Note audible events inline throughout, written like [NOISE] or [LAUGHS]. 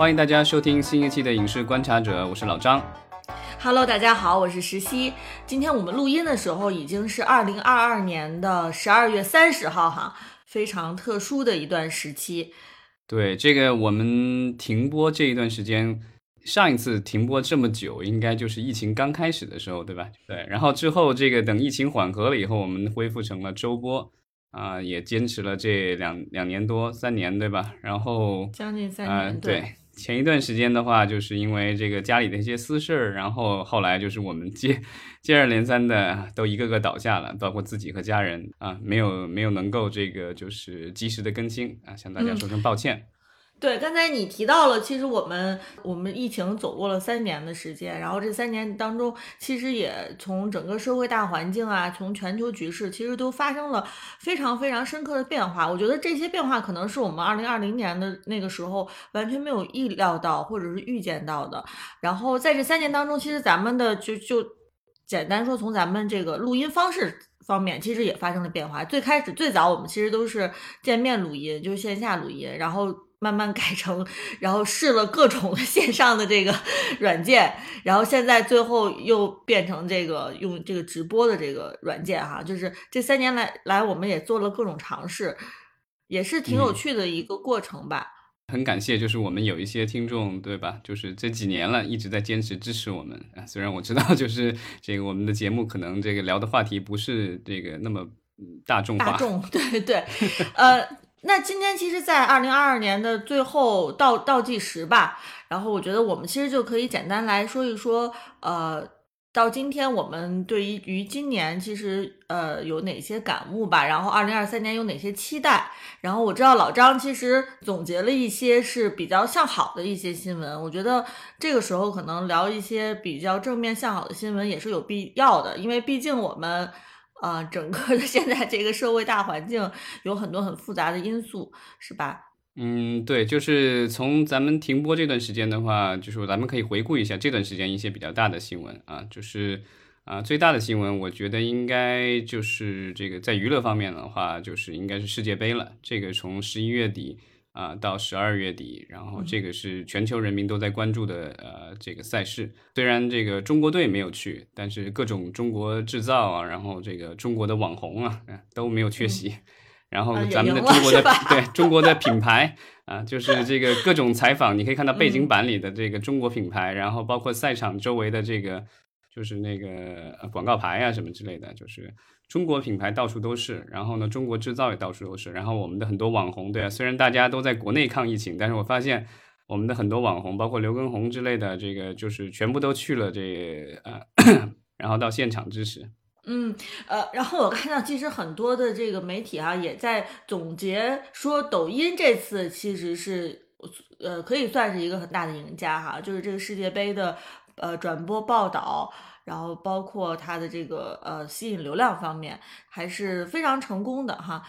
欢迎大家收听新一期的影视观察者，我是老张。Hello，大家好，我是石溪。今天我们录音的时候已经是二零二二年的十二月三十号，哈，非常特殊的一段时期。对，这个我们停播这一段时间，上一次停播这么久，应该就是疫情刚开始的时候，对吧？对，然后之后这个等疫情缓和了以后，我们恢复成了周播。啊，也坚持了这两两年多三年，对吧？然后将近三年，对。前一段时间的话，就是因为这个家里的一些私事儿，然后后来就是我们接接二连三的都一个个倒下了，包括自己和家人啊，没有没有能够这个就是及时的更新啊，向大家说声抱歉。对，刚才你提到了，其实我们我们疫情走过了三年的时间，然后这三年当中，其实也从整个社会大环境啊，从全球局势，其实都发生了非常非常深刻的变化。我觉得这些变化可能是我们二零二零年的那个时候完全没有意料到或者是预见到的。然后在这三年当中，其实咱们的就就简单说，从咱们这个录音方式方面，其实也发生了变化。最开始最早我们其实都是见面录音，就是线下录音，然后。慢慢改成，然后试了各种 [LAUGHS] 线上的这个 [LAUGHS] 软件，然后现在最后又变成这个用这个直播的这个软件哈，就是这三年来来我们也做了各种尝试，也是挺有趣的一个过程吧。很感谢，就是我们有一些听众，对吧？就是这几年了，一直在坚持支持我们啊。虽然我知道，[LAUGHS] 就是这个我们的节目可能这个聊的话题不是这个那么大众化，大众对对，呃。那今天其实，在二零二二年的最后倒倒计时吧，然后我觉得我们其实就可以简单来说一说，呃，到今天我们对于于今年其实呃有哪些感悟吧，然后二零二三年有哪些期待，然后我知道老张其实总结了一些是比较向好的一些新闻，我觉得这个时候可能聊一些比较正面向好的新闻也是有必要的，因为毕竟我们。啊，整个的现在这个社会大环境有很多很复杂的因素，是吧？嗯，对，就是从咱们停播这段时间的话，就是咱们可以回顾一下这段时间一些比较大的新闻啊，就是啊，最大的新闻，我觉得应该就是这个在娱乐方面的话，就是应该是世界杯了，这个从十一月底。啊，到十二月底，然后这个是全球人民都在关注的呃这个赛事。虽然这个中国队没有去，但是各种中国制造啊，然后这个中国的网红啊都没有缺席。然后咱们的中国的对中国的品牌 [LAUGHS] 啊，就是这个各种采访，你可以看到背景板里的这个中国品牌，然后包括赛场周围的这个就是那个广告牌啊什么之类的，就是。中国品牌到处都是，然后呢，中国制造也到处都是，然后我们的很多网红，对啊，虽然大家都在国内抗疫情，但是我发现我们的很多网红，包括刘畊宏之类的，这个就是全部都去了这呃，[CLEARS THROAT] 然后到现场支持。嗯，呃，然后我看到其实很多的这个媒体哈也在总结说，抖音这次其实是呃可以算是一个很大的赢家哈，就是这个世界杯的呃转播报道。然后包括它的这个呃吸引流量方面还是非常成功的哈。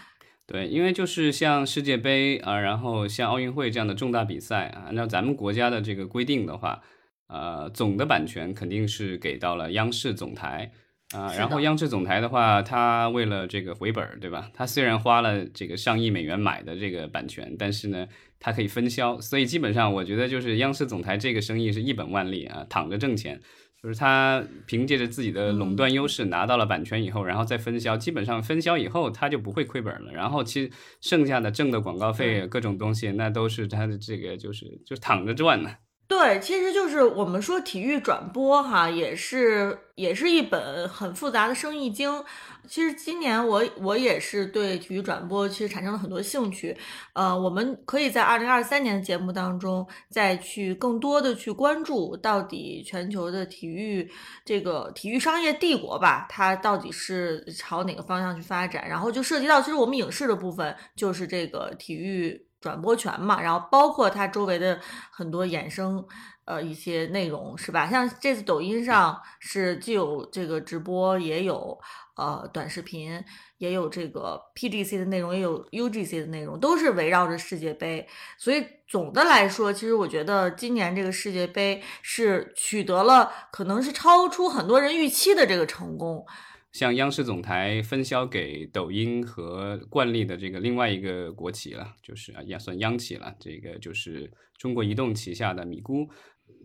对，因为就是像世界杯啊，然后像奥运会这样的重大比赛啊，按照咱们国家的这个规定的话，呃，总的版权肯定是给到了央视总台啊。然后央视总台的话，它为了这个回本儿，对吧？它虽然花了这个上亿美元买的这个版权，但是呢，它可以分销，所以基本上我觉得就是央视总台这个生意是一本万利啊，躺着挣钱。就是他凭借着自己的垄断优势拿到了版权以后，然后再分销，基本上分销以后他就不会亏本了。然后其实剩下的挣的广告费各种东西，那都是他的这个就是就躺着赚呢。对，其实就是我们说体育转播哈，也是也是一本很复杂的生意经。其实今年我我也是对体育转播其实产生了很多兴趣。呃，我们可以在二零二三年的节目当中再去更多的去关注到底全球的体育这个体育商业帝国吧，它到底是朝哪个方向去发展？然后就涉及到其实我们影视的部分就是这个体育。转播权嘛，然后包括它周围的很多衍生呃一些内容是吧？像这次抖音上是既有这个直播，也有呃短视频，也有这个 PGC 的内容，也有 UGC 的内容，都是围绕着世界杯。所以总的来说，其实我觉得今年这个世界杯是取得了可能是超出很多人预期的这个成功。向央视总台分销给抖音和惯例的这个另外一个国企了，就是啊也算央企了，这个就是中国移动旗下的米咕，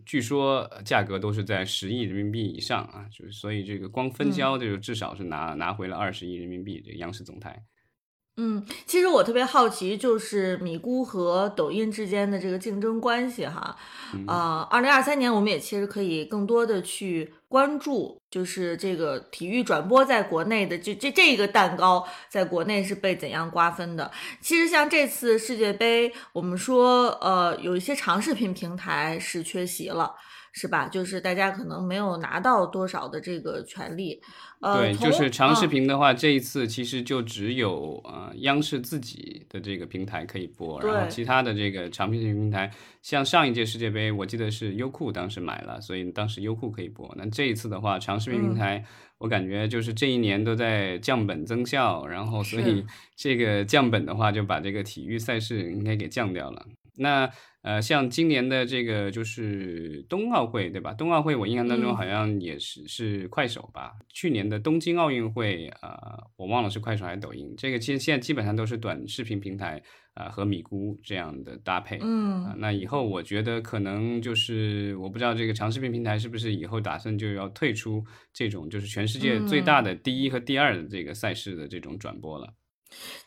据说价格都是在十亿人民币以上啊，就是所以这个光分销就至少是拿拿回了二十亿人民币，这个央视总台。嗯，其实我特别好奇，就是米咕和抖音之间的这个竞争关系哈。啊，二零二三年我们也其实可以更多的去关注，就是这个体育转播在国内的这这这个蛋糕在国内是被怎样瓜分的。其实像这次世界杯，我们说呃有一些长视频平台是缺席了。是吧？就是大家可能没有拿到多少的这个权利，呃，对，就是长视频的话，这一次其实就只有呃央视自己的这个平台可以播，然后其他的这个长视频平台，像上一届世界杯，我记得是优酷当时买了，所以当时优酷可以播。那这一次的话，长视频平台，我感觉就是这一年都在降本增效，然后所以这个降本的话，就把这个体育赛事应该给降掉了。那呃，像今年的这个就是冬奥会，对吧？冬奥会我印象当中好像也是是快手吧。去年的东京奥运会，呃，我忘了是快手还是抖音。这个其实现在基本上都是短视频平台啊和米咕这样的搭配。嗯，那以后我觉得可能就是我不知道这个长视频平台是不是以后打算就要退出这种就是全世界最大的第一和第二的这个赛事的这种转播了。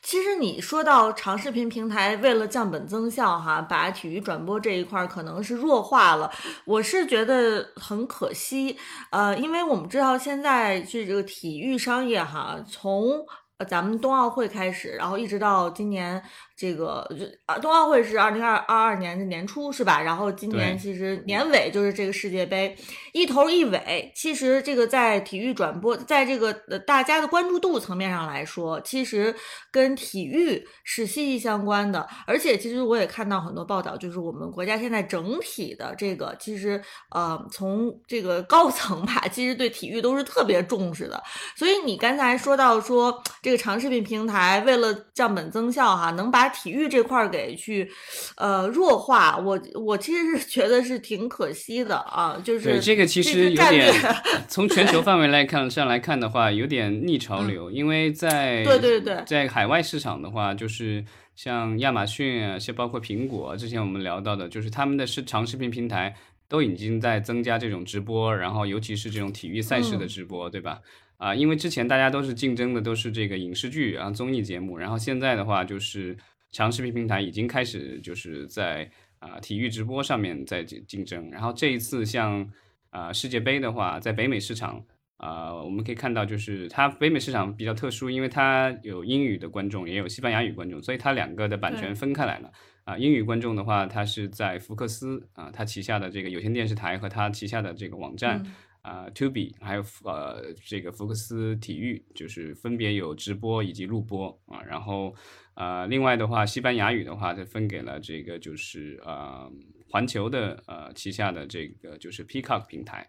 其实你说到长视频平台为了降本增效，哈，把体育转播这一块可能是弱化了，我是觉得很可惜。呃，因为我们知道现在这个体育商业，哈，从咱们冬奥会开始，然后一直到今年。这个就啊，冬奥会是二零二二二年的年初是吧？然后今年其实年尾就是这个世界杯，一头一尾。其实这个在体育转播，在这个呃大家的关注度层面上来说，其实跟体育是息息相关的。而且其实我也看到很多报道，就是我们国家现在整体的这个，其实呃从这个高层吧，其实对体育都是特别重视的。所以你刚才说到说这个长视频平台为了降本增效哈，能把体育这块儿给去，呃，弱化，我我其实是觉得是挺可惜的啊，就是对这个其实有点 [LAUGHS] 从全球范围来看上来看的话，有点逆潮流，因为在对对对，在海外市场的话，就是像亚马逊啊，像包括苹果，之前我们聊到的，就是他们的视长视频平台都已经在增加这种直播，然后尤其是这种体育赛事的直播，对吧？啊，因为之前大家都是竞争的都是这个影视剧啊综艺节目，然后现在的话就是。长视频平台已经开始就是在啊体育直播上面在竞竞争，然后这一次像啊世界杯的话，在北美市场啊我们可以看到，就是它北美市场比较特殊，因为它有英语的观众，也有西班牙语观众，所以它两个的版权分开来了啊。英语观众的话，它是在福克斯啊，它旗下的这个有线电视台和它旗下的这个网站啊 Tubi，还有呃这个福克斯体育，就是分别有直播以及录播啊，然后。呃，另外的话，西班牙语的话，它分给了这个就是呃环球的呃旗下的这个就是 Peacock 平台，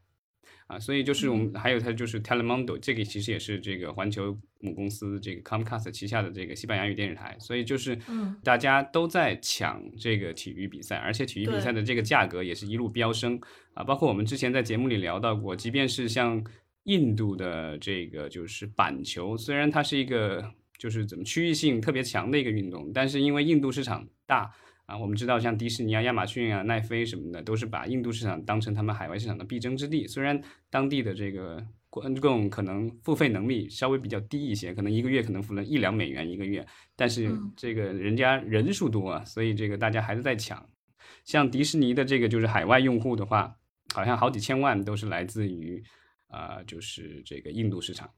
啊，所以就是我们还有它就是 Telemundo，这个其实也是这个环球母公司这个 Comcast 旗下的这个西班牙语电视台，所以就是大家都在抢这个体育比赛，而且体育比赛的这个价格也是一路飙升。啊，包括我们之前在节目里聊到过，即便是像印度的这个就是板球，虽然它是一个。就是怎么区域性特别强的一个运动，但是因为印度市场大啊，我们知道像迪士尼啊、亚马逊啊、奈飞什么的，都是把印度市场当成他们海外市场的必争之地。虽然当地的这个观众可能付费能力稍微比较低一些，可能一个月可能付了一两美元一个月，但是这个人家人数多啊，所以这个大家还是在抢。像迪士尼的这个就是海外用户的话，好像好几千万都是来自于啊，就是这个印度市场。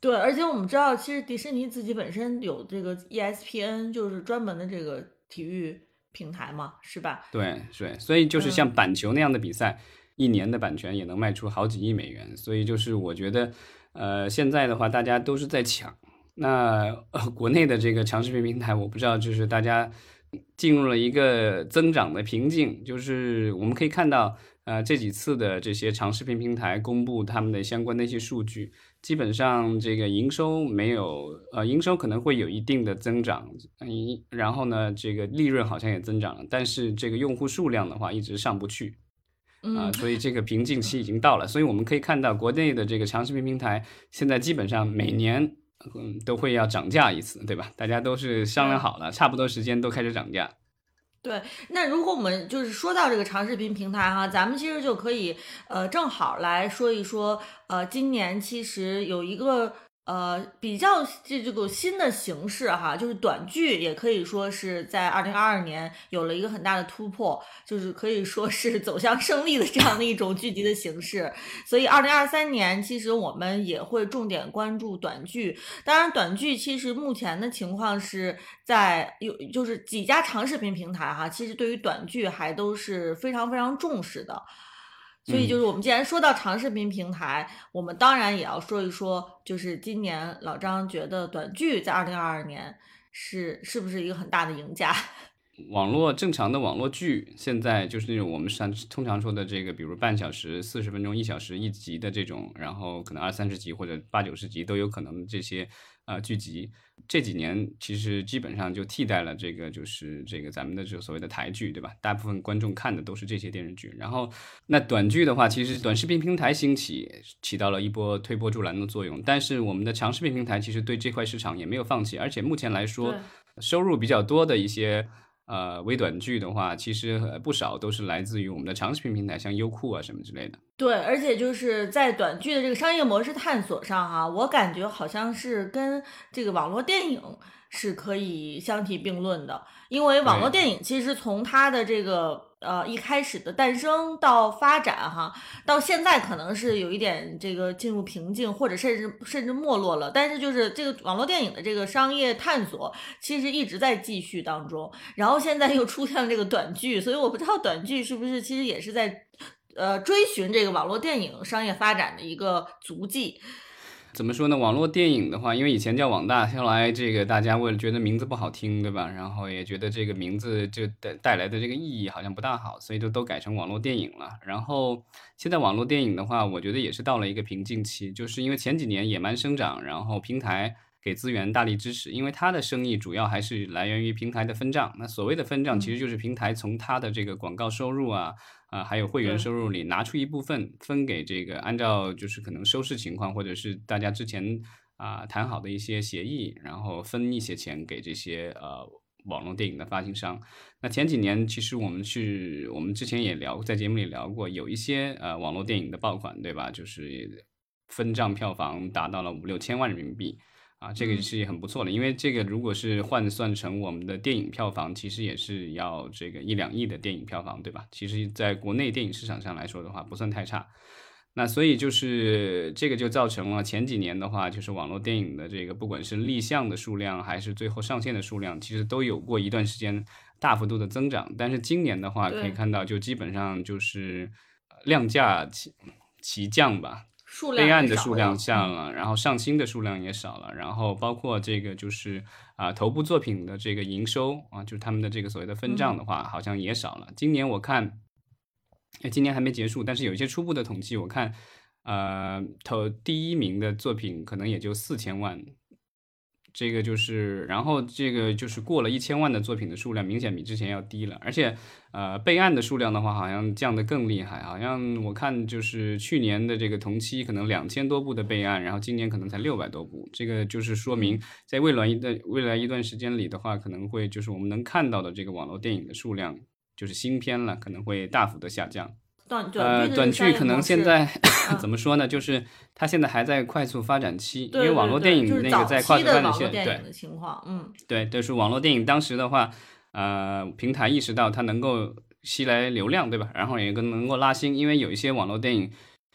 对，而且我们知道，其实迪士尼自己本身有这个 ESPN，就是专门的这个体育平台嘛，是吧？对，对，所以就是像板球那样的比赛，一年的版权也能卖出好几亿美元。所以就是我觉得，呃，现在的话，大家都是在抢。那呃国内的这个长视频平台，我不知道，就是大家进入了一个增长的瓶颈，就是我们可以看到，呃，这几次的这些长视频平台公布他们的相关的一些数据。基本上这个营收没有，呃，营收可能会有一定的增长，嗯，然后呢，这个利润好像也增长了，但是这个用户数量的话一直上不去，啊，所以这个瓶颈期已经到了。所以我们可以看到，国内的这个长视频平台现在基本上每年嗯都会要涨价一次，对吧？大家都是商量好了，差不多时间都开始涨价。对，那如果我们就是说到这个长视频平台哈，咱们其实就可以呃正好来说一说，呃，今年其实有一个。呃，比较这这个新的形式哈，就是短剧也可以说是在二零二二年有了一个很大的突破，就是可以说是走向胜利的这样的一种剧集的形式。所以二零二三年其实我们也会重点关注短剧。当然，短剧其实目前的情况是在有就是几家长视频平台哈，其实对于短剧还都是非常非常重视的。所以就是我们既然说到长视频平台，我们当然也要说一说，就是今年老张觉得短剧在二零二二年是是不是一个很大的赢家？网络正常的网络剧现在就是那种我们上通常说的这个，比如半小时、四十分钟、一小时一集的这种，然后可能二三十集或者八九十集都有可能这些。啊，剧集这几年其实基本上就替代了这个，就是这个咱们的这所谓的台剧，对吧？大部分观众看的都是这些电视剧。然后，那短剧的话，其实短视频平台兴起起到了一波推波助澜的作用。但是我们的长视频平台其实对这块市场也没有放弃，而且目前来说，收入比较多的一些。呃，微短剧的话，其实不少都是来自于我们的长视频平台，像优酷啊什么之类的。对，而且就是在短剧的这个商业模式探索上，哈，我感觉好像是跟这个网络电影是可以相提并论的，因为网络电影其实从它的这个。呃，一开始的诞生到发展哈，到现在可能是有一点这个进入瓶颈，或者甚至甚至没落了。但是就是这个网络电影的这个商业探索，其实一直在继续当中。然后现在又出现了这个短剧，所以我不知道短剧是不是其实也是在呃追寻这个网络电影商业发展的一个足迹。怎么说呢？网络电影的话，因为以前叫网大，后来这个大家为了觉得名字不好听，对吧？然后也觉得这个名字就带带来的这个意义好像不大好，所以就都改成网络电影了。然后现在网络电影的话，我觉得也是到了一个瓶颈期，就是因为前几年野蛮生长，然后平台给资源大力支持，因为他的生意主要还是来源于平台的分账。那所谓的分账，其实就是平台从他的这个广告收入啊。啊，还有会员收入里拿出一部分分给这个，按照就是可能收视情况，或者是大家之前啊谈好的一些协议，然后分一些钱给这些呃网络电影的发行商。那前几年其实我们是，我们之前也聊在节目里聊过，有一些呃网络电影的爆款，对吧？就是分账票房达到了五六千万人民币。啊，这个是很不错的，因为这个如果是换算成我们的电影票房，其实也是要这个一两亿的电影票房，对吧？其实在国内电影市场上来说的话，不算太差。那所以就是这个就造成了前几年的话，就是网络电影的这个不管是立项的数量，还是最后上线的数量，其实都有过一段时间大幅度的增长。但是今年的话，可以看到就基本上就是量价齐齐降吧。备案的数量降了，然后上新的数量也少了，然后包括这个就是啊头部作品的这个营收啊，就是他们的这个所谓的分账的话，好像也少了。今年我看，今年还没结束，但是有一些初步的统计，我看，呃，头第一名的作品可能也就四千万。这个就是，然后这个就是过了一千万的作品的数量明显比之前要低了，而且，呃，备案的数量的话好像降得更厉害，好像我看就是去年的这个同期可能两千多部的备案，然后今年可能才六百多部，这个就是说明在未来一段未来一段时间里的话，可能会就是我们能看到的这个网络电影的数量，就是新片了，可能会大幅的下降。短呃，短剧可能现在 [LAUGHS] 怎么说呢？就是它现在还在快速发展期，因为网络电影那个在快速发展期，对情况，嗯，对，就是网络电影当时的话，呃，平台意识到它能够吸来流量，对吧？然后也更能够拉新，因为有一些网络电影，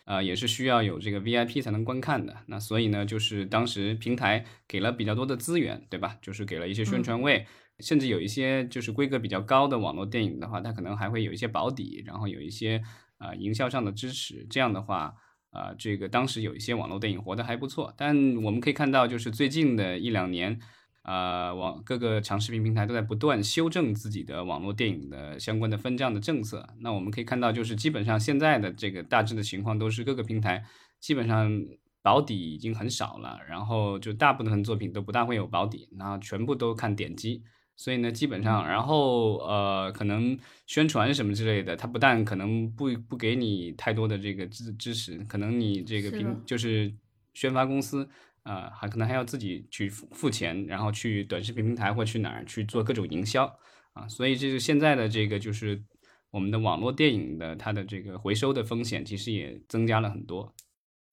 呃，也是需要有这个 VIP 才能观看的。那所以呢，就是当时平台给了比较多的资源，对吧？就是给了一些宣传位。甚至有一些就是规格比较高的网络电影的话，它可能还会有一些保底，然后有一些呃营销上的支持。这样的话，啊，这个当时有一些网络电影活得还不错。但我们可以看到，就是最近的一两年，啊，网各个长视频平台都在不断修正自己的网络电影的相关的分账的政策。那我们可以看到，就是基本上现在的这个大致的情况都是各个平台基本上保底已经很少了，然后就大部分作品都不大会有保底，然后全部都看点击。所以呢，基本上，然后呃，可能宣传什么之类的，它不但可能不不给你太多的这个支支持，可能你这个平就是宣发公司啊、还可能还要自己去付付钱，然后去短视频平台或去哪儿去做各种营销啊，所以这个现在的这个就是我们的网络电影的它的这个回收的风险其实也增加了很多。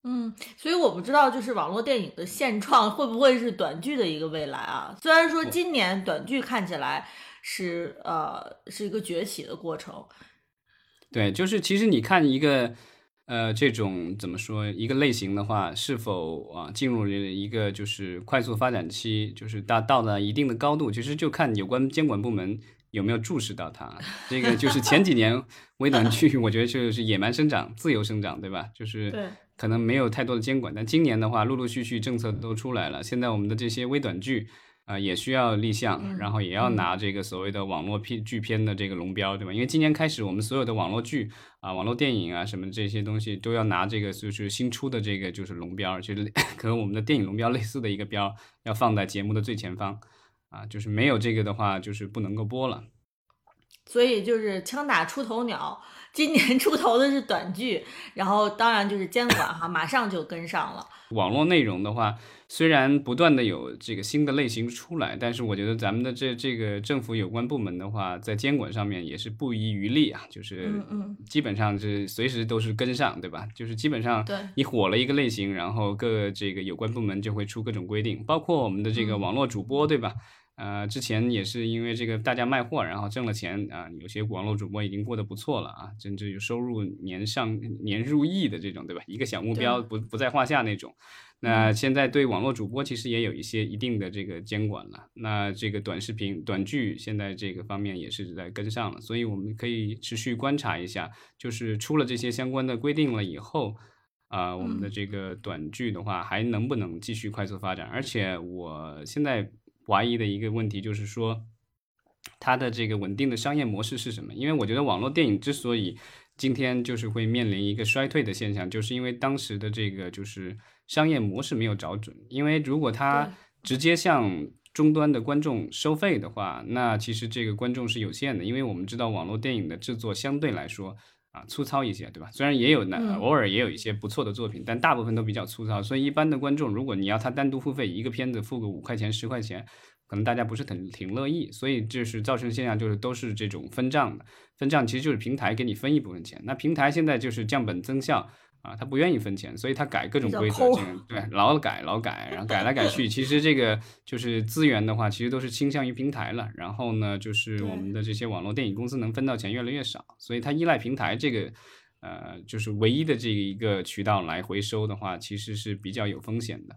嗯，所以我不知道，就是网络电影的现状会不会是短剧的一个未来啊？虽然说今年短剧看起来是呃是一个崛起的过程，对，就是其实你看一个，呃，这种怎么说一个类型的话，是否啊进入了一个就是快速发展期，就是达到了一定的高度，其实就看有关监管部门有没有注视到它。这个就是前几年 [LAUGHS] 微短剧，我觉得就是野蛮生长、自由生长，对吧？就是对可能没有太多的监管，但今年的话，陆陆续续政策都出来了，现在我们的这些微短剧。啊、也需要立项，嗯然后也要嗯拿这个所谓的网络片剧片的这个龙标，对吧？因为今年开始，我们所有的网络剧啊、网络电影啊什么这些东西都要拿这个就是新出的这个就是龙标，就是和 [LAUGHS] 我们的电影龙标类似的一个标，要放在节目的最前方啊，就是没有这个的话，就是不能够播了。所以就是枪打出头鸟，今年 [LAUGHS] 出头的是短剧，然后当然就是监管哈，马上就跟上了。[LAUGHS] 网络内容的话，虽然不断的有这个新的类型出来，但是我觉得咱们的这这个政府有关部门的话，在监管上面也是不遗余力啊，就是基本上是随时都是跟上，对吧？就是基本上对你火了一个类型，然后各这个有关部门就会出各种规定，包括我们的这个嗯网络主播，对吧？呃，之前也是因为这个大家卖货，然后挣了钱啊，有些网络主播已经过得不错了啊，甚至有收入年上年入亿的这种，对吧？一个小目标不不在话下那种。那现在对网络主播其实也有一些一定的这个监管了。那这个短视频、短剧现在这个方面也是在跟上了，所以我们可以持续观察一下，就是出了这些相关的规定了以后。啊、我们的这个短剧的话，还能不能继续快速发展？而且我现在怀疑的一个问题就是说，它的这个稳定的商业模式是什么？因为我觉得网络电影之所以今天就是会面临一个衰退的现象，就是因为当时的这个就是商业模式没有找准。因为如果它直接向终端的观众收费的话，那其实这个观众是有限的，因为我们知道网络电影的制作相对来说啊粗糙一些，对吧？虽然也有那嗯偶尔也有一些不错的作品，但大部分都比较粗糙，所以一般的观众，如果你要他单独付费，一个片子付个五块钱、十块钱，可能大家不是挺挺乐意，所以就是造成现象就是都是这种分账的，分账其实就是平台给你分一部分钱，那平台现在就是降本增效。啊，他不愿意分钱，所以他改各种规则，这个对，老改老改，然后改来改去，其实这个就是资源的话，其实都是倾向于平台了。然后呢，就是我们的这些网络电影公司能分到钱越来越少，所以它依赖平台这个，呃，就是唯一的这一个渠道来回收的话，其实是比较有风险的。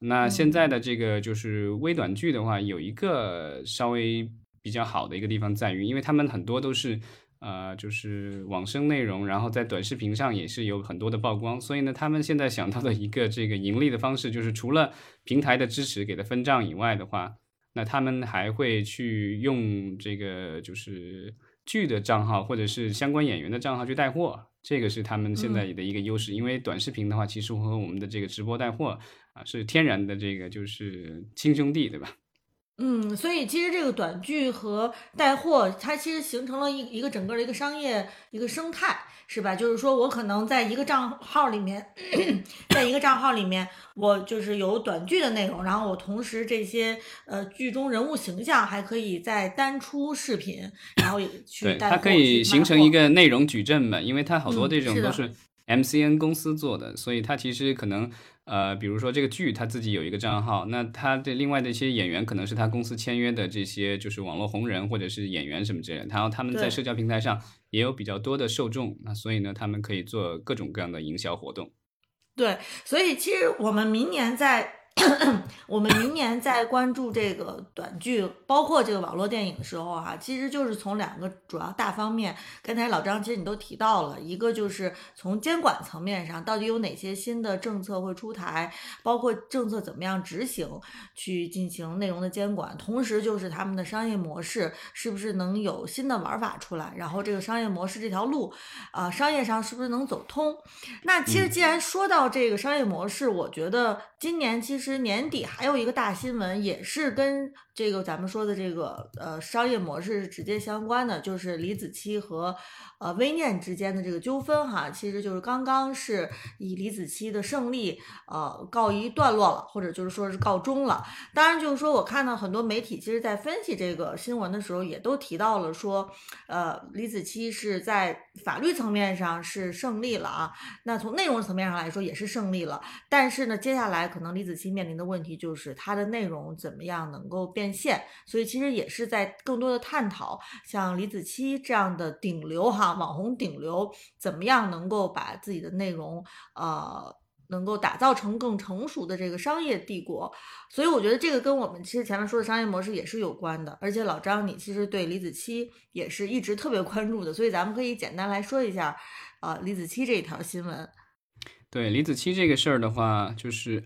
那现在的这个就是微短剧的话，有一个稍微比较好的一个地方在于，因为他们很多都是。呃，就是网生内容，然后在短视频上也是有很多的曝光，所以呢，他们现在想到的一个这个盈利的方式，就是除了平台的支持给的分账以外的话，那他们还会去用这个就是剧的账号或者是相关演员的账号去带货，这个是他们现在的一个优势。因为短视频的话，其实和我们的这个直播带货啊是天然的这个就是亲兄弟，对吧？嗯，所以其实这个短剧和带货，它其实形成了一一个整个的一个商业一个生态，是吧？就是说我可能在一个账号里面，在一个账号里面，我就是有短剧的内容，然后我同时这些呃剧中人物形象还可以再单出视频，然后也去对，带货它可以形成一个内容矩阵嘛，因为它好多这种都是 MCN 公司做的，所以它其实可能呃，比如说这个剧他自己有一个账号，那他的另外的一些演员可能是他公司签约的这些就是网络红人或者是演员什么之类的，然后他们在社交平台上也有比较多的受众，那所以呢，他们可以做各种各样的营销活动。对，所以其实我们明年在 [COUGHS] 我们明年在关注这个短剧，包括这个网络电影的时候啊，其实就是从两个主要大方面。刚才老张其实你都提到了，一个就是从监管层面上，到底有哪些新的政策会出台，包括政策怎么样执行，去进行内容的监管。同时就是他们的商业模式是不是能有新的玩法出来，然后这个商业模式这条路，啊、商业上是不是能走通？那其实既然说到这个商业模式，我觉得今年其实其实年底还有一个大新闻，也是跟这个咱们说的这个呃商业模式是直接相关的，就是李子柒和呃微念之间的这个纠纷哈，其实就是刚刚是以李子柒的胜利呃告一段落了，或者就是说是告终了。当然，就是说我看到很多媒体其实在分析这个新闻的时候，也都提到了说，呃，李子柒是在法律层面上是胜利了啊，那从内容层面上来说也是胜利了。但是呢，接下来可能李子柒面临的问题就是它的内容怎么样能够变变现，所以其实也是在更多的探讨，像李子柒这样的顶流哈网红顶流，怎么样能够把自己的内容呃能够打造成更成熟的这个商业帝国。所以我觉得这个跟我们其实前面说的商业模式也是有关的。而且老张，你其实对李子柒也是一直特别关注的，所以咱们可以简单来说一下，呃，李子柒这一条新闻。对李子柒这个事儿的话，就是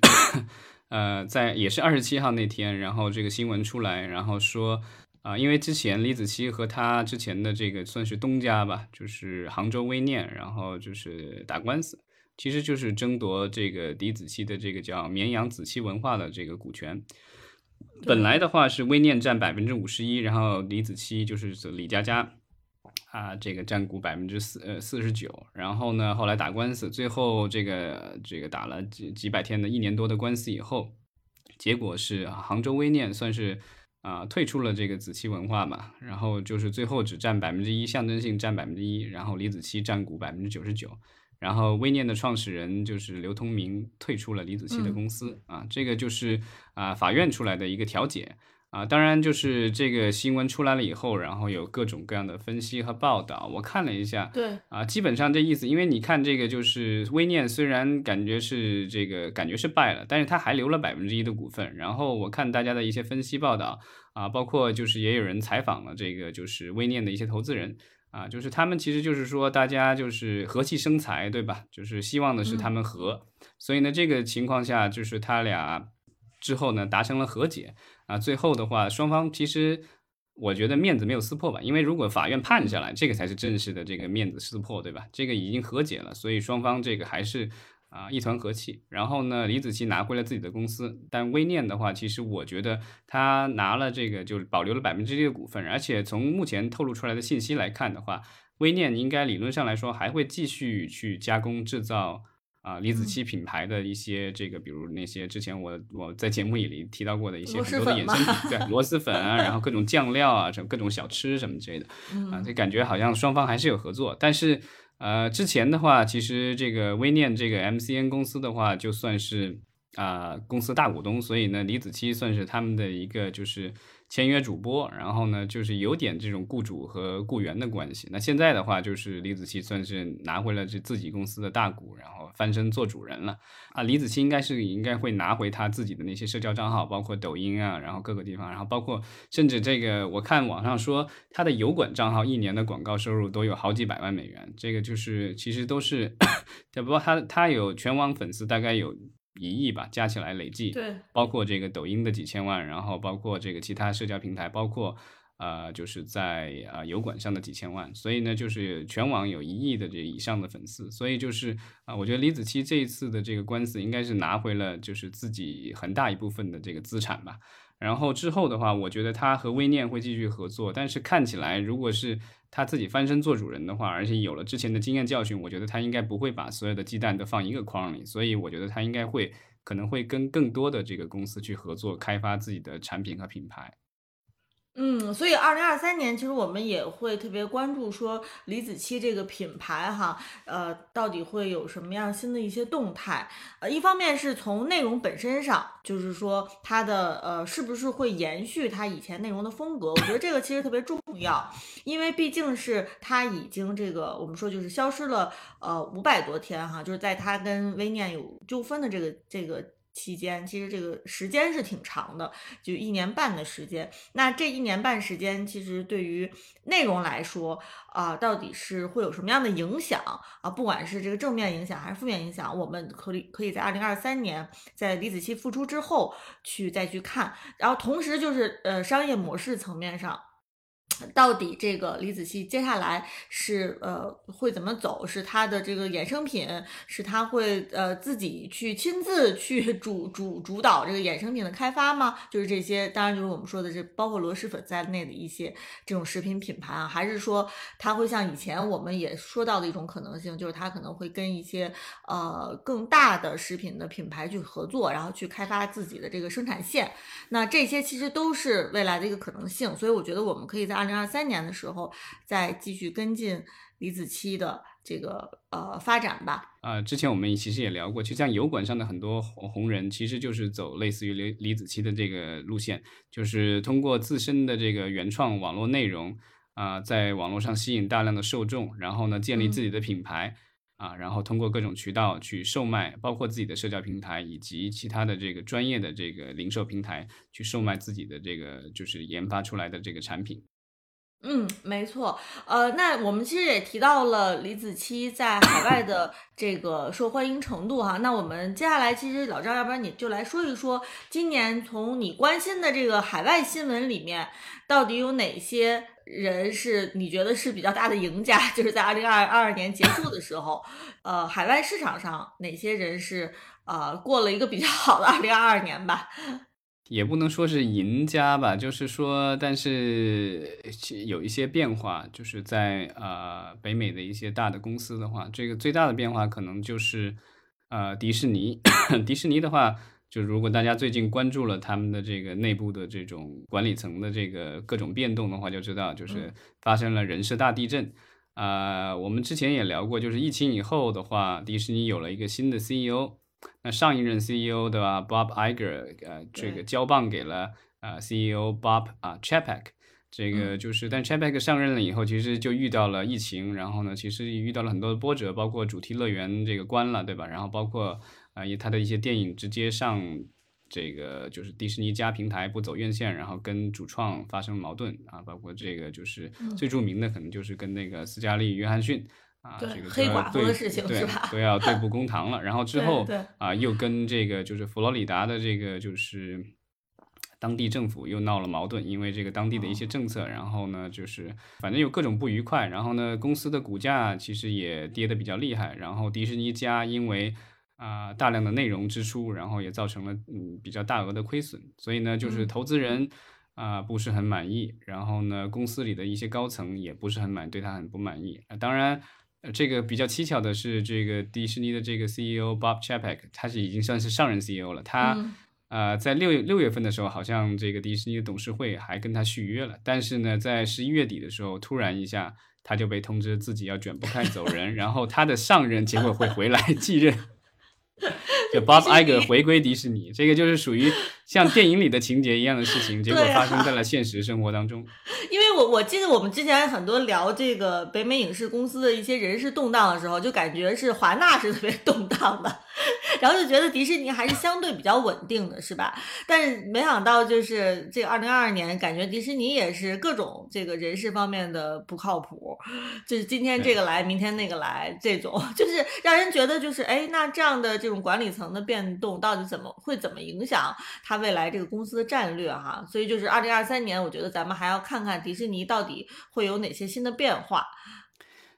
呃，在也是二十七号那天，然后这个新闻出来，然后说啊、因为之前李子柒和他之前的这个算是东家吧，就是杭州微念，然后就是打官司，其实就是争夺这个李子柒的这个叫绵阳子柒文化的这个股权。本来的话是微念占百分之五十一，然后李子柒就是李佳佳啊，这个占股百分之四呃四十九，然后呢后来打官司，最后这个这个打了几几百天的一年多的官司以后，结果是杭州微念算是啊、退出了这个子期文化嘛，然后就是最后只占百分之一，象征性占百分之一，然后李子柒占股百分之九十九。然后微念的创始人就是刘通明退出了李子柒的公司、啊，这个就是啊法院出来的一个调解啊，当然就是这个新闻出来了以后，然后有各种各样的分析和报道，我看了一下，对，啊，基本上这意思，因为你看这个就是微念虽然感觉是这个感觉是败了，但是他还留了百分之一的股份。然后我看大家的一些分析报道啊，包括就是也有人采访了这个就是微念的一些投资人啊，就是他们其实就是说大家就是和气生财，对吧？就是希望的是他们和，所以呢这个情况下就是他俩之后呢达成了和解啊，最后的话双方其实。我觉得面子没有撕破吧，因为如果法院判下来，这个才是正式的这个面子撕破，对吧？这个已经和解了，所以双方这个还是啊、一团和气。然后呢，李子柒拿回了自己的公司，但微念的话，其实我觉得他拿了这个就是保留了百分之一的股份，而且从目前透露出来的信息来看的话，微念应该理论上来说还会继续去加工制造。啊，李子柒品牌的一些这个，比如那些之前我我在节目里提到过的一些很多的衍生品，对 [LAUGHS] 螺蛳粉啊，然后各种酱料啊，什么各种小吃什么之类的，啊，嗯这感觉好像双方还是有合作，但是呃，之前的话，其实这个微念这个 MCN 公司的话，就算是啊、公司大股东，所以呢，李子柒算是他们的一个就是签约主播，然后呢，就是有点这种雇主和雇员的关系。那现在的话，就是李子柒算是拿回了这自己公司的大股，然后翻身做主人了啊。李子柒应该是应该会拿回他自己的那些社交账号，包括抖音啊，然后各个地方，然后包括甚至这个我看网上说他的油管账号一年的广告收入都有好几百万美元，这个就是其实都是，[COUGHS] 对不过他他有全网粉丝大概有一亿吧，加起来累计，对，包括这个抖音的几千万，然后包括这个其他社交平台，包括呃就是在呃油管上的几千万，所以呢就是全网有一亿的这以上的粉丝，所以就是啊、我觉得李子柒这一次的这个官司应该是拿回了就是自己很大一部分的这个资产吧。然后之后的话，我觉得他和微念会继续合作，但是看起来如果是他自己翻身做主人的话，而且有了之前的经验教训，我觉得他应该不会把所有的鸡蛋都放一个筐里，所以我觉得他应该会可能会跟更多的这个公司去合作，开发自己的产品和品牌。嗯，所以二零二三年，其实我们也会特别关注说李子柒这个品牌哈，呃，到底会有什么样新的一些动态？呃，一方面是从内容本身上，就是说它的呃是不是会延续它以前内容的风格？我觉得这个其实特别重要，因为毕竟是它已经这个我们说就是消失了呃五百多天哈，就是在它跟微念有纠纷的这个这个。期间其实这个时间是挺长的，就一年半的时间。那这一年半时间，其实对于内容来说，啊、到底是会有什么样的影响啊？不管是这个正面影响还是负面影响，我们可以可以在二零二三年，在李子柒复出之后去再去看。然后同时就是呃商业模式层面上。到底这个李子柒接下来是呃会怎么走？是他的这个衍生品，是他会呃自己去亲自去主主主导这个衍生品的开发吗？就是这些，当然就是我们说的这包括螺蛳粉在内的一些这种食品品牌啊，还是说他会像以前我们也说到的一种可能性，就是他可能会跟一些呃更大的食品的品牌去合作，然后去开发自己的这个生产线。那这些其实都是未来的一个可能性，所以我觉得我们可以在二零二三年的时候再继续跟进李子柒的这个呃发展吧。呃，之前我们其实也聊过，就像油管上的很多红红人，其实就是走类似于李李子柒的这个路线，就是通过自身的这个原创网络内容啊，在网络上吸引大量的受众，然后呢，建立自己的品牌。啊，然后通过各种渠道去售卖，包括自己的社交平台以及其他的这个专业的这个零售平台去售卖自己的这个就是研发出来的这个产品。嗯，没错。呃，那我们其实也提到了李子柒在海外的 [COUGHS] 这个受欢迎程度哈。那我们接下来其实老张，要不然你就来说一说，今年从你关心的这个海外新闻里面，到底有哪些？人是你觉得是比较大的赢家，[LAUGHS] 就是在二零二二年结束的时候，呃，海外市场上哪些人是呃过了一个比较好的二零二二年吧？也不能说是赢家吧，就是说，但是有一些变化，就是在呃北美的一些大的公司的话，这个最大的变化可能就是呃迪士尼，[COUGHS] 迪士尼的话。就如果大家最近关注了他们的这个内部的这种管理层的这个各种变动的话，就知道就是发生了人事大地震。啊，我们之前也聊过，就是疫情以后的话，迪士尼有了一个新的 CEO。那上一任 CEO 对吧，Bob Iger，呃，这个交棒给了呃 CEO Bob 啊 Chapek。这个就是，但 Chapek 上任了以后，其实就遇到了疫情，然后呢，其实遇到了很多的波折，包括主题乐园这个关了，对吧？然后包括。啊，以他的一些电影直接上这个就是迪士尼加平台不走院线，然后跟主创发生矛盾啊，包括这个就是最著名的可能就是跟那个斯嘉丽约翰逊啊，这个黑寡妇的事情是吧？都要对簿公堂了。然后之后啊，又跟这个就是佛罗里达的这个就是当地政府又闹了矛盾，因为这个当地的一些政策，然后呢就是反正有各种不愉快，然后呢公司的股价其实也跌得比较厉害，然后迪士尼家因为。啊，大量的内容支出，然后也造成了嗯比较大额的亏损，所以呢，就是投资人啊不是很满意，然后呢，公司里的一些高层也不是很满，对他很不满意。当然，这个比较蹊跷的是，这个迪士尼的这个 CEO Bob Chapek，他是已经算是上任 CEO 了。他呃在六六月份的时候，好像这个迪士尼的董事会还跟他续约了，但是呢，在十一月底的时候，突然一下他就被通知自己要卷铺盖走人，然后他的上任结果会回来继任。[LAUGHS] 就 Bob Iger 回归迪士尼，这个就是属于像电影里的情节一样的事情，[LAUGHS] 结果发生在了现实生活当中。[LAUGHS] 因为我我记得我们之前很多聊这个北美影视公司的一些人事动荡的时候，就感觉是华纳是特别动荡的。然后就觉得迪士尼还是相对比较稳定的，是吧？但是没想到就是这二零二二年，感觉迪士尼也是各种这个人事方面的不靠谱，就是今天这个来，明天那个来，这种就是让人觉得就是哎，那这样的这种管理层的变动到底怎么会怎么影响他未来这个公司的战略哈？所以就是二零二三年，我觉得咱们还要看看迪士尼到底会有哪些新的变化。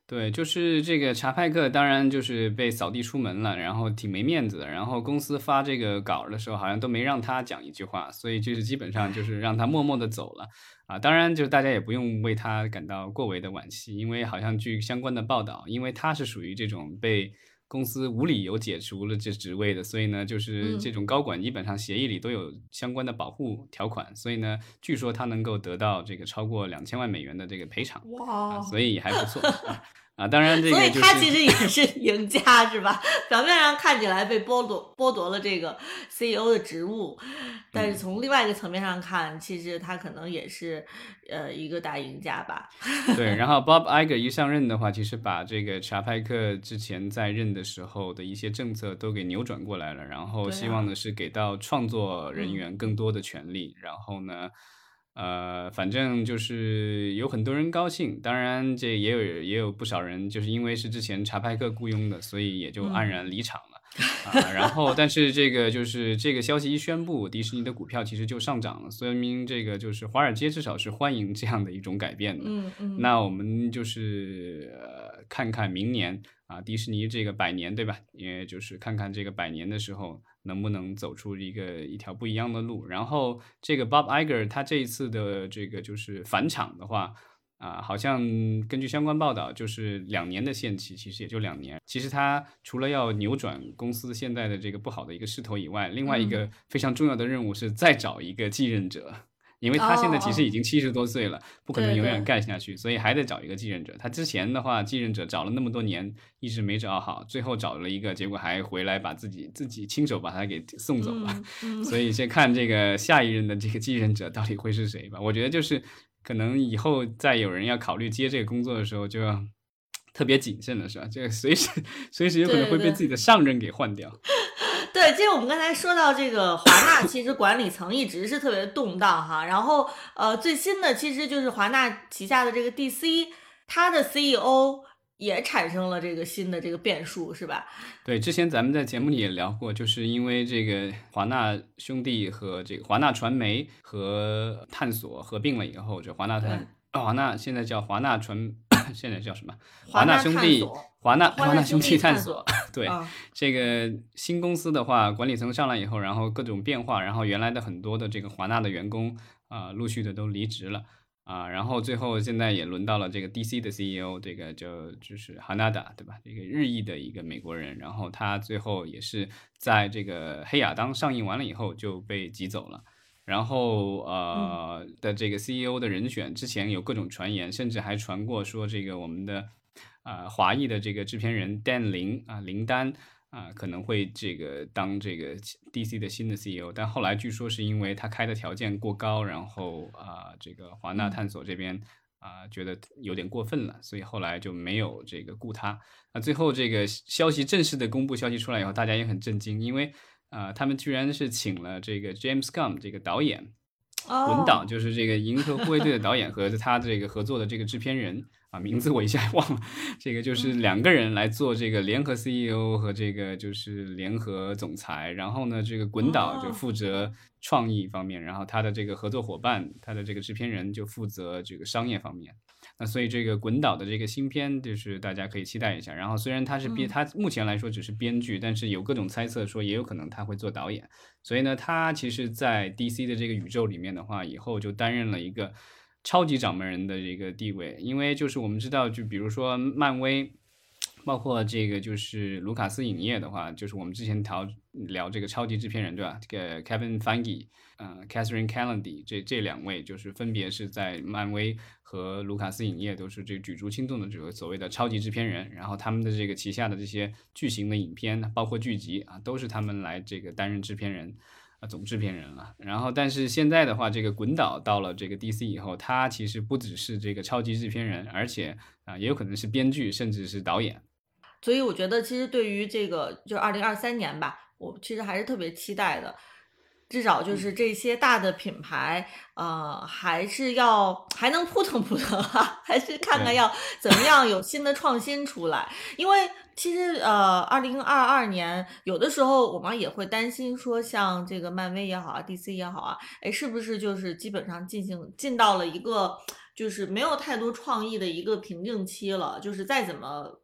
对，就是这个查派克，当然就是被扫地出门了，然后挺没面子的。然后公司发这个稿的时候，好像都没让他讲一句话，所以就是基本上就是让他默默的走了啊。当然，就大家也不用为他感到过为的惋惜，因为好像据相关的报道，因为他是属于这种被公司无理由解除了这职位的，所以呢，就是这种高管基本上协议里都有相关的保护条款，所以呢，据说他能够得到这个超过两千万美元的这个赔偿，哇，所以也还不错。[LAUGHS] 啊，当然，这个所以他其实也是赢家，是吧？表面上看起来被剥夺剥夺了这个 CEO 的职务，但是从另外一个层面上看，其实他可能也是呃一个大赢家吧。[LAUGHS] 对，然后 Bob Iger 一上任的话，其实把这个查派克之前在任的时候的一些政策都给扭转过来了，然后希望的是给到创作人员更多的权利，然后呢。呃，反正就是有很多人高兴，当然这也有也有不少人就是因为是之前查派克雇佣的，所以也就黯然离场了。啊，然后但是这个就是这个消息一宣布，迪士尼的股票其实就上涨了，说明这个就是华尔街至少是欢迎这样的一种改变的。嗯嗯。那我们就是呃看看明年啊，迪士尼这个百年对吧？也就是看看这个百年的时候。能不能走出一个一条不一样的路？然后这个 Bob Iger 他这一次的这个就是返场的话，啊，好像根据相关报道，就是两年的限期，其实也就两年。其实他除了要扭转公司现在的这个不好的一个势头以外，另外一个非常重要的任务是再找一个继任者。因为他现在其实已经七十多岁了，不可能永远干下去，所以还得找一个继任者。他之前的话，继任者找了那么多年，一直没找好，最后找了一个，结果还回来把自己自己亲手把他给送走了。[LAUGHS] 所以先看这个下一任的这个继任者到底会是谁吧。我觉得就是可能以后再有人要考虑接这个工作的时候，就要 [TSK] 特别谨慎了，是吧？这个随时 [LAUGHS] 随时有可能会被自己的上任给换掉。对，其实我们刚才说到这个华纳，其实管理层一直是特别动荡哈。然后呃，最新的其实就是华纳旗下的这个 DC，它的 CEO 也产生了这个新的这个变数，是吧？对，之前咱们在节目里也聊过，就是因为这个华纳兄弟和这个华纳传媒和探索合并了以后，就华纳探华纳现在叫华纳传，[COUGHS] 现在叫什么？华纳兄弟。华纳华纳兄弟探索，对这个新公司的话，管理层上来以后，然后各种变化，然后原来的很多的这个华纳的员工啊，陆续的都离职了啊，然后最后现在也轮到了这个 DC 的 CEO，这个就就是哈纳达，对吧？这个日裔的一个美国人，然后他最后也是在这个黑亚当上映完了以后就被挤走了，然后呃的这个 CEO 的人选，之前有各种传言，甚至还传过说这个我们的。啊，华裔的这个制片人 Dan 林啊，林丹啊，可能会这个当这个 DC 的新的 CEO，但后来据说是因为他开的条件过高，然后啊，这个华纳探索这边啊觉得有点过分了，所以后来就没有这个雇他。那最后这个消息正式的公布消息出来以后，大家也很震惊，因为啊，他们居然是请了这个 James Gunn 这个导演，文导就是这个《银河护卫队》的导演和他这个合作的这个制片人。名字我一下 [LAUGHS] 忘了，这个就是两个人来做这个联合 CEO 和这个就是联合总裁，然后呢，这个滚导就负责创意方面，然后他的这个合作伙伴，他的这个制片人就负责这个商业方面。那所以这个滚导的这个新片就是大家可以期待一下。然后虽然他是编，他目前来说只是编剧，但是有各种猜测说也有可能他会做导演。所以呢，他其实，在 DC 的这个宇宙里面的话，以后就担任了一个。超级掌门人的这个地位，因为就是我们知道，就比如说漫威，包括这个就是卢卡斯影业的话，就是我们之前聊聊这个超级制片人，对吧？这个 Kevin Feige，呃，Catherine Kennedy，这这两位就是分别是在漫威和卢卡斯影业都是这举足轻重的这个所谓的超级制片人，然后他们的这个旗下的这些巨型的影片，包括剧集啊，都是他们来这个担任制片人。啊，总制片人了。然后，但是现在的话，这个滚导到了这个 DC 以后，他其实不只是这个超级制片人，而且啊，也有可能是编剧，甚至是导演。所以我觉得，其实对于这个就二零二三年吧，我其实还是特别期待的。至少就是这些大的品牌，呃，还是要还能扑腾扑腾哈，[LAUGHS] 还是看看要怎么样有新的创新出来。因为其实呃，二零二二年有的时候我们也会担心说，像这个漫威也好啊，DC 也好啊，哎，是不是就是基本上进行进到了一个就是没有太多创意的一个瓶颈期了？就是再怎么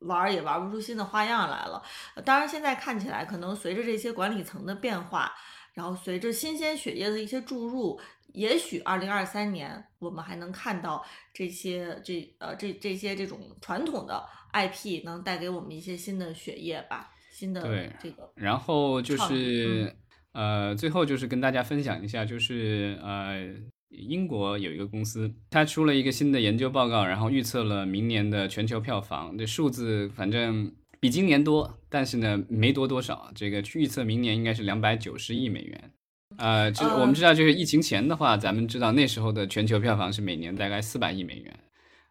玩也玩不出新的花样来了。当然，现在看起来可能随着这些管理层的变化。然后随着新鲜血液的一些注入，也许二零二三年我们还能看到这些这呃这这些这种传统的 IP 能带给我们一些新的血液吧，新的对这个。然后就是呃最后就是跟大家分享一下，就是呃英国有一个公司，它出了一个新的研究报告，然后预测了明年的全球票房，这数字反正。比今年多，但是呢，没多多少。这个预测明年应该是两百九十亿美元。呃，这我们知道，就是疫情前的话，咱们知道那时候的全球票房是每年大概四百亿美元。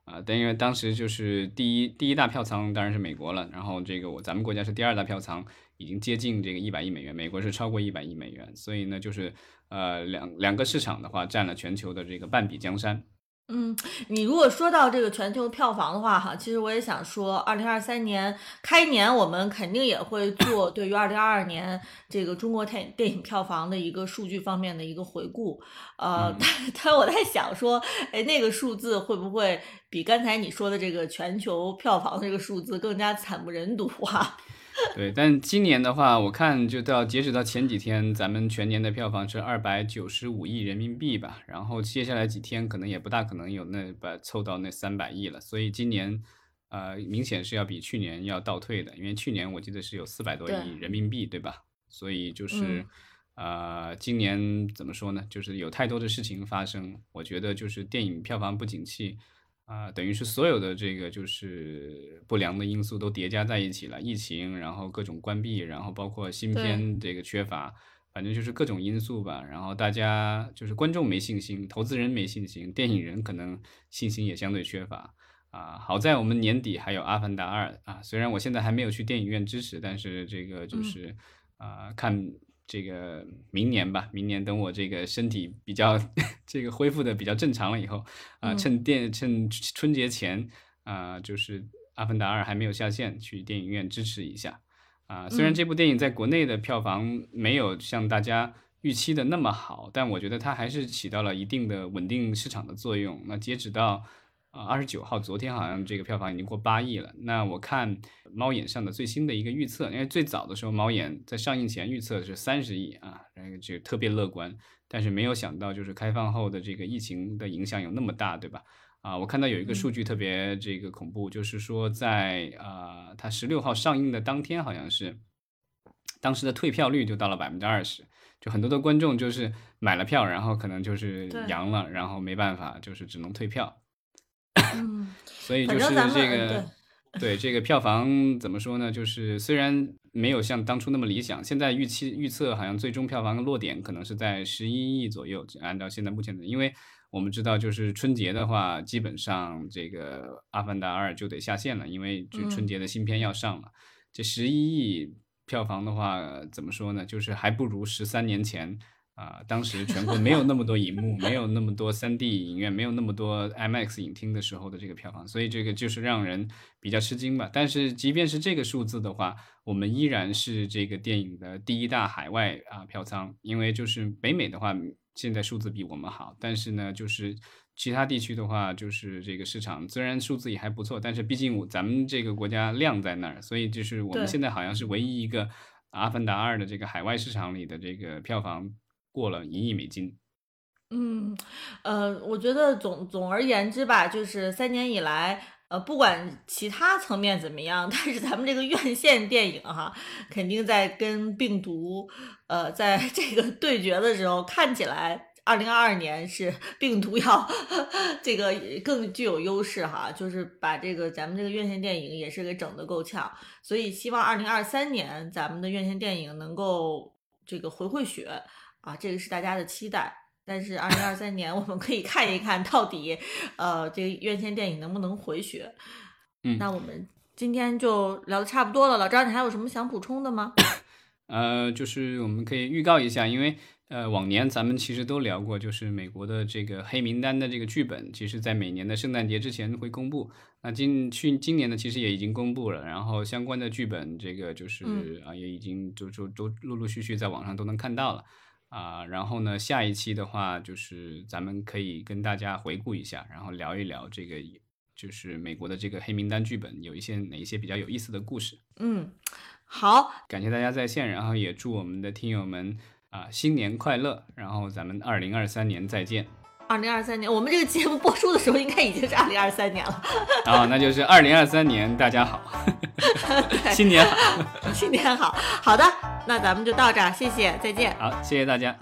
啊，但因为当时就是第一第一大票仓当然是美国了，然后这个我咱们国家是第二大票仓，已经接近这个一百亿美元，美国是超过一百亿美元，所以呢，就是呃两两个市场的话占了全球的这个半壁江山。嗯，你如果说到这个全球票房的话，哈，其实我也想说，二零二三年开年我们肯定也会做对于二零二二年这个中国电电影票房的一个数据方面的一个回顾。呃，但但我在想说，哎，那个数字会不会比刚才你说的这个全球票房这个数字更加惨不忍睹啊？对，但今年的话，我看就到截止到前几天，咱们全年的票房是二百九十五亿人民币吧。然后接下来几天可能也不大可能有那把凑到那三百亿了。所以今年，呃，明显是要比去年要倒退的，因为去年我记得是有四百多亿人民币，对吧？所以就是，呃，今年怎么说呢？就是有太多的事情发生，我觉得就是电影票房不景气。啊，等于是所有的这个就是不良的因素都叠加在一起了，疫情，然后各种关闭，然后包括芯片这个缺乏，反正就是各种因素吧。然后大家就是观众没信心，投资人没信心，电影人可能信心也相对缺乏。啊，好在我们年底还有《阿凡达二》啊，虽然我现在还没有去电影院支持，但是这个就是啊看。这个明年吧，明年等我这个身体比较 [LAUGHS] 这个恢复的比较正常了以后，啊，趁电趁春节前啊，就是《阿凡达二》还没有下线，去电影院支持一下啊。虽然这部电影在国内的票房没有像大家预期的那么好，但我觉得它还是起到了一定的稳定市场的作用。那截止到。啊，二十九号，昨天好像这个票房已经过八亿了。那我看猫眼上的最新的一个预测，因为最早的时候猫眼在上映前预测是三十亿啊，那个就特别乐观。但是没有想到，就是开放后的这个疫情的影响有那么大，对吧？啊，我看到有一个数据特别这个恐怖，就是说在啊，它十六号上映的当天，好像是当时的退票率就到了百分之二十，就很多的观众就是买了票，然后可能就是阳了，然后没办法，就是只能退票。[LAUGHS] 嗯，所以就是这个，对这个票房怎么说呢？就是虽然没有像当初那么理想，现在预期预测好像最终票房的落点可能是在十一亿左右。按照现在目前的，因为我们知道，就是春节的话，基本上这个《阿凡达二》就得下线了，因为就春节的新片要上了。这十一亿票房的话，怎么说呢？就是还不如十三年前。啊，当时全国没有那么多银幕，没有那么多 3D 影院，没有那么多 IMAX 影厅的时候的这个票房，所以这个就是让人比较吃惊吧。但是即便是这个数字的话，我们依然是这个电影的第一大海外啊票仓，因为就是北美的话，现在数字比我们好，但是呢，就是其他地区的话，就是这个市场虽然数字也还不错，但是毕竟咱们这个国家量在那儿，所以就是我们现在好像是唯一一个《阿凡达二》的这个海外市场里的这个票房。过了一亿美金，嗯，呃，我觉得总总而言之吧，就是三年以来，呃，不管其他层面怎么样，[LAUGHS] 但是咱们这个院线电影哈，肯定在跟病毒，呃，在这个 [LAUGHS] 对决的时候，看起来二零二二年是 [LAUGHS] 病毒要这个更具有优势哈，就是把这个咱们这个院线电影也是给整得够呛，所以希望二零二三年咱们的院线电影能够这个回回血。啊，这个是大家的期待，但是二零二三年我们可以看一看到底，呃，这个院线电影能不能回血？嗯，那我们今天就聊的差不多了，老张，你还有什么想补充的吗？[COUGHS] 呃，就是我们可以预告一下，因为呃，往年咱们其实都聊过，就是美国的这个黑名单的这个剧本，其实在每年的圣诞节之前会公布。那今去今年呢，其实也已经公布了，然后相关的剧本，这个就是啊，也已经就就都陆陆续续在网上都能看到了。啊，然后呢，下一期的话就是咱们可以跟大家回顾一下，然后聊一聊这个就是美国的这个黑名单剧本有一些哪一些比较有意思的故事。嗯，好，感谢大家在线，然后也祝我们的听友们啊新年快乐，然后咱们二零二三年再见。二零二三年，我们这个节目播出的时候应该已经是二零二三年了。啊，那就是二零二三年，大家好，[LAUGHS] 新年好，[LAUGHS] 新年好，好的，那咱们就到这儿，谢谢，再见。好，谢谢大家。